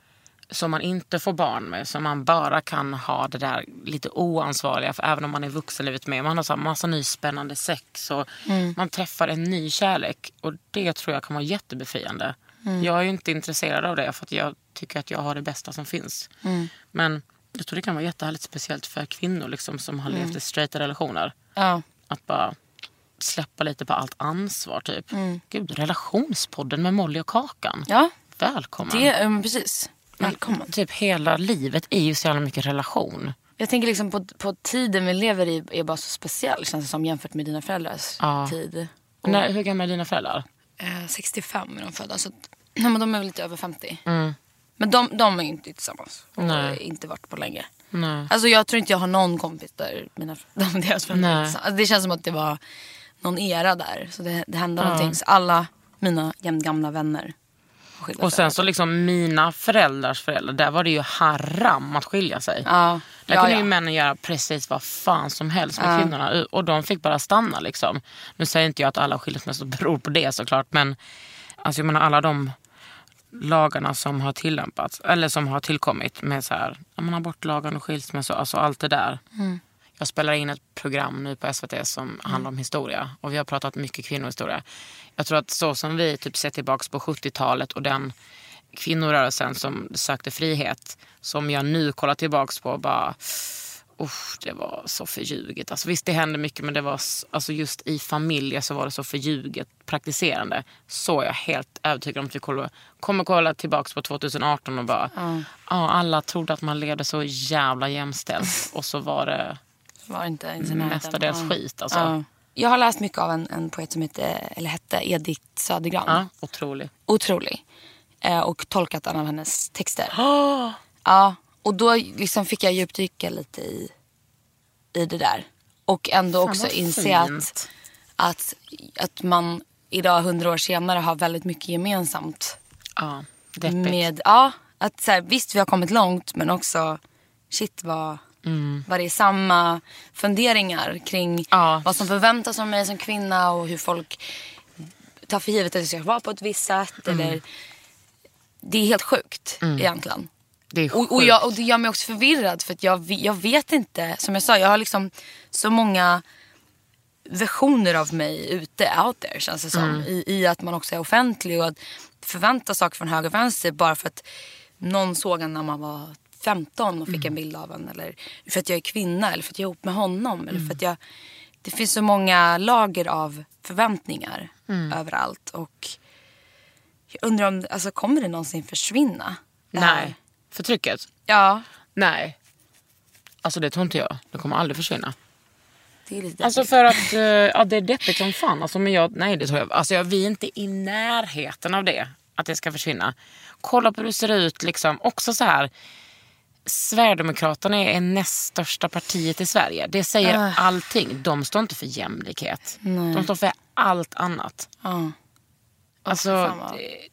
Som man inte får barn med. Som man bara kan ha det där lite oansvariga. För även om man är vuxenlivet med. Man har så massa ny spännande sex. Och Man träffar en ny kärlek. Och det tror jag kan vara jättebefriande. Jag är ju inte intresserad av det. För att jag tycker att jag har det bästa som finns. Men jag tror det kan vara jättehärligt. Speciellt för kvinnor liksom, som har levt i straighta relationer. Ja. Att bara släppa lite på allt ansvar. Typ. Gud, relationspodden med Molly och Kakan. ja. Välkommen. Det, um, precis. Välkommen. Typ hela livet är ju så jävla mycket relation. Jag tänker liksom på, på tiden vi lever i är bara så speciell känns det som jämfört med dina föräldrars Ja. tid. När, hur gamla är dina föräldrar? Eh, 65 är de födda så nej, men de är väl lite över 50. Men de, de är inte tillsammans och Nej. har inte varit på länge. Nej. Alltså jag tror inte jag har någon kompis där mina, de, deras föräldrar alltså, Det känns som att det var någon era där. Så det, det hände någonting. Så alla mina jämngamla vänner skilt Och sig. sen så liksom mina föräldrars föräldrar, där var det ju haram att skilja sig. Ja. Där Ja, kunde ja. ju männen göra precis vad fan som helst med kvinnorna. Och de fick bara stanna liksom. Nu säger inte jag att alla skilsmässor beror på det såklart. Men alltså jag menar alla de lagarna som har tillämpats. Eller som har tillkommit med så här, ja, abortlagen och skilsmässor. Alltså allt det där. Jag spelar in ett program nu på SVT som handlar om historia. Och vi har pratat mycket kvinnohistoria. Jag tror att så som vi typ ser tillbaka på 70-talet och den kvinnorörelsen som sökte frihet. Som jag nu kollar tillbaka på och bara... Usch, det var så förljuget. Alltså, visst, det hände mycket men det var alltså, just i familjer så var det så förljuget praktiserande. Så är jag helt övertygad om att vi kommer, kommer kolla tillbaka på 2018 och bara... Ja, alla trodde att man levde så jävla jämställt och så var det var inte ens i närheten. mestadels Ja. skit. Alltså. Ja. Jag har läst mycket av en, en poet som heter, eller hette Edith Södergran. Ja, otrolig. Otrolig. Eh, och tolkat en av hennes texter. Ja, och då liksom fick jag djupdyka lite i, i det där. Och ändå Fan, också inse att, att, att man idag hundra år senare har väldigt mycket gemensamt. Ja, deppigt. Med, ja, att så här, visst vi har kommit långt men också shit vad, vad det är samma funderingar kring Ja. vad som förväntas av mig som kvinna och hur folk tar för givet att jag ska vara på ett visst sätt. Eller, det är helt sjukt egentligen. Det är Och, och, sjukt. jag, och det gör mig också förvirrad för att jag, jag vet inte. Som jag sa, jag har liksom så många versioner av mig ute, out there känns det som. Mm. I, I att man också är offentlig och att förvänta saker från höger och vänster bara för att någon såg en när man var 15 och fick Mm. en bild av en. Eller för att jag är kvinna eller för att jag är ihop med honom. Eller Mm. för att jag, det finns så många lager av förväntningar Mm. överallt. Och jag undrar om, alltså kommer det någonsin försvinna? det? Nej. Förtrycket? Ja, Nej. Alltså det tror inte jag. Det kommer aldrig försvinna. Alltså för att, eh, ja det är deppigt som fan. Alltså, men jag, nej det tror jag. Alltså jag, vi är inte i närheten av det. Att det ska försvinna. Kolla på hur det ser ut liksom. Också så här. Sverigedemokraterna är näst största partiet i Sverige. Det säger Ah. allting. De står inte för jämlikhet. De står för allt annat. Ja. Alltså, det-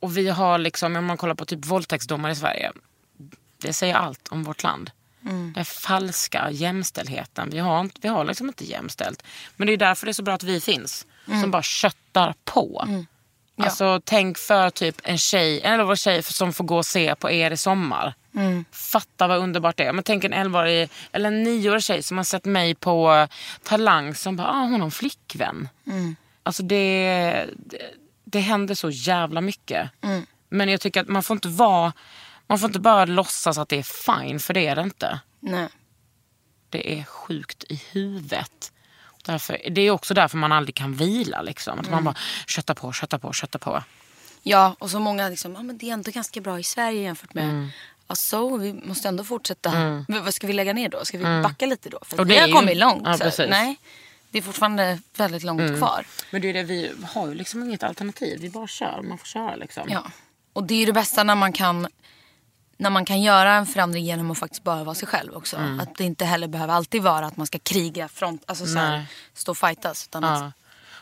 och vi har liksom, om man kollar på typ våldtäktsdomar i Sverige. Det säger allt om vårt land. Mm. Är falska jämställdheten. Vi har, inte, vi har liksom inte jämställt. Men det är därför det är så bra att vi finns. Mm. Som bara köttar på. Alltså tänk för typ en tjej, en 11 tjej som får gå och se på er i sommar. Mm. Fatta vad underbart det är. Men tänk en 11 eller en 9 tjej som har sett mig på Talang som bara, ah, hon har en flickvän. Mm. Alltså det, det, det händer så jävla mycket. Mm. Men jag tycker att man får inte vara, man får inte bara låtsas att det är fine, för det är det inte. Nej. det är sjukt i huvudet. Därför, det är också därför man aldrig kan vila. Liksom. Att Mm. Man bara köttar på, köttar på, köttar på. Ja, och så många liksom, ah, men det är ändå ganska bra i Sverige jämfört med Mm. Alltså, vi måste ändå fortsätta. Men Vad ska vi lägga ner då? Ska vi Mm. backa lite då? För Och vi det har är ju- kommit långt. Ja, så. Nej, det är fortfarande väldigt långt Mm. kvar. Men det är det, vi har ju liksom inget alternativ. Vi bara kör. Man får köra liksom. Ja. Och det är ju det bästa när man kan när man kan göra en förändring genom att faktiskt bara vara sig själv också. Mm. Att det inte heller behöver alltid vara att man ska kriga, front, alltså så här, stå och fightas. Utan Ja. att,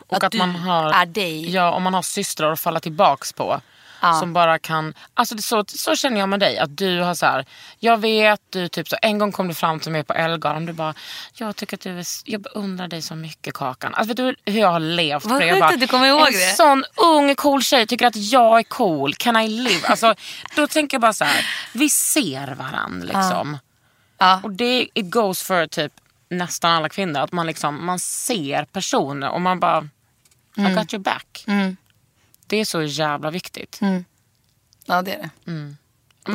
Och att, att man har, är dig. Ja, om man har systrar att falla tillbaks på. Ja. Som bara kan, alltså det, så, så känner jag med dig. Att du har så här, jag vet, du typ så, en gång kom du fram till mig på Ellegarden. Du bara, jag tycker att du är, jag beundrar dig så mycket Kakan. Alltså vet du hur jag har levt Vad på det? Jag bara, du kommer ihåg en det. sån ung cool tjej tycker att jag är cool. Can I live? Alltså, då tänker jag bara så här, vi ser varandra liksom. Ja. Och det it goes för typ nästan alla kvinnor. Att man liksom, man ser personer och man bara, I got your back. Det är så jävla viktigt. Ja, det är det. Mm.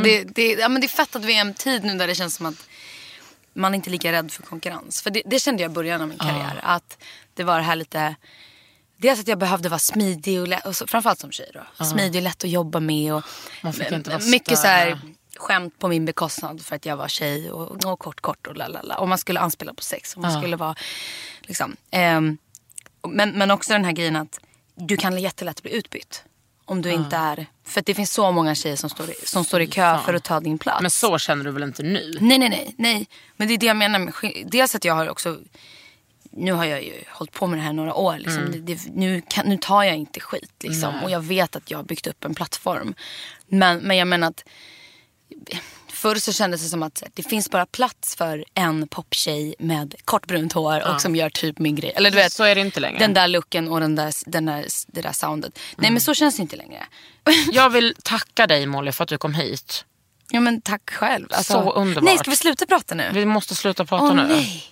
Det, det, ja, men det är fett att vi är i en tid nu där det känns som att man inte är lika rädd för konkurrens. För det, det kände jag i början av min karriär. Att det var det här lite... Dels att jag behövde vara smidig och, lätt, och så, framförallt som tjej då. Smidig och lätt att jobba med. Och, Man fick inte vara mycket så här, skämt på min bekostnad för att jag var tjej. Och, och kort kort och lalala. Och man skulle anspela på sex. Och man skulle vara liksom... ehm, men, men också den här grejen att du kan jättelätt bli utbytt. Om du inte är... För att det finns så många tjejer som står i, som står i kö för att ta din plats. Men så känner du väl inte nu? Nej, nej, nej, nej. Men det är det jag menar med Dels att jag har också... Nu har jag ju hållit på med det här några år. Liksom. Mm. Det, det, nu, kan, nu tar jag inte skit. Liksom. Och jag vet att jag har byggt upp en plattform. Men, men jag menar att... Förr så kändes det som att det finns bara plats för en poptjej med kort brunt hår och som gör typ min grej. Eller du vet, Så är det inte längre. den där looken och den där, den där, det där soundet. Nej men så känns det inte längre. Jag vill tacka dig Molly för att du kom hit. ja men tack själv. Alltså, Så underbart. Nej ska vi sluta prata nu? Vi måste sluta prata Åh nu. nej.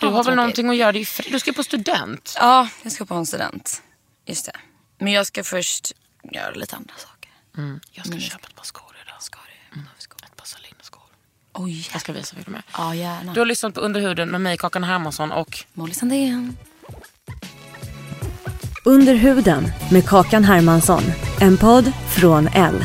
Du har väl någonting att göra? Du ska på student. Ja, jag ska på en student. Just det. Men jag ska först göra lite andra saker. Jag ska köpa ett par skor idag. Ska du? Mm. Ett par Celine-skor. Oj, Jag ska visa vilka de är. Ja, gärna. Du har lyssnat på Underhuden med mig, Kakan Hermansson och Molly Sandén. Under huden med Kakan Hermansson. En podd från L.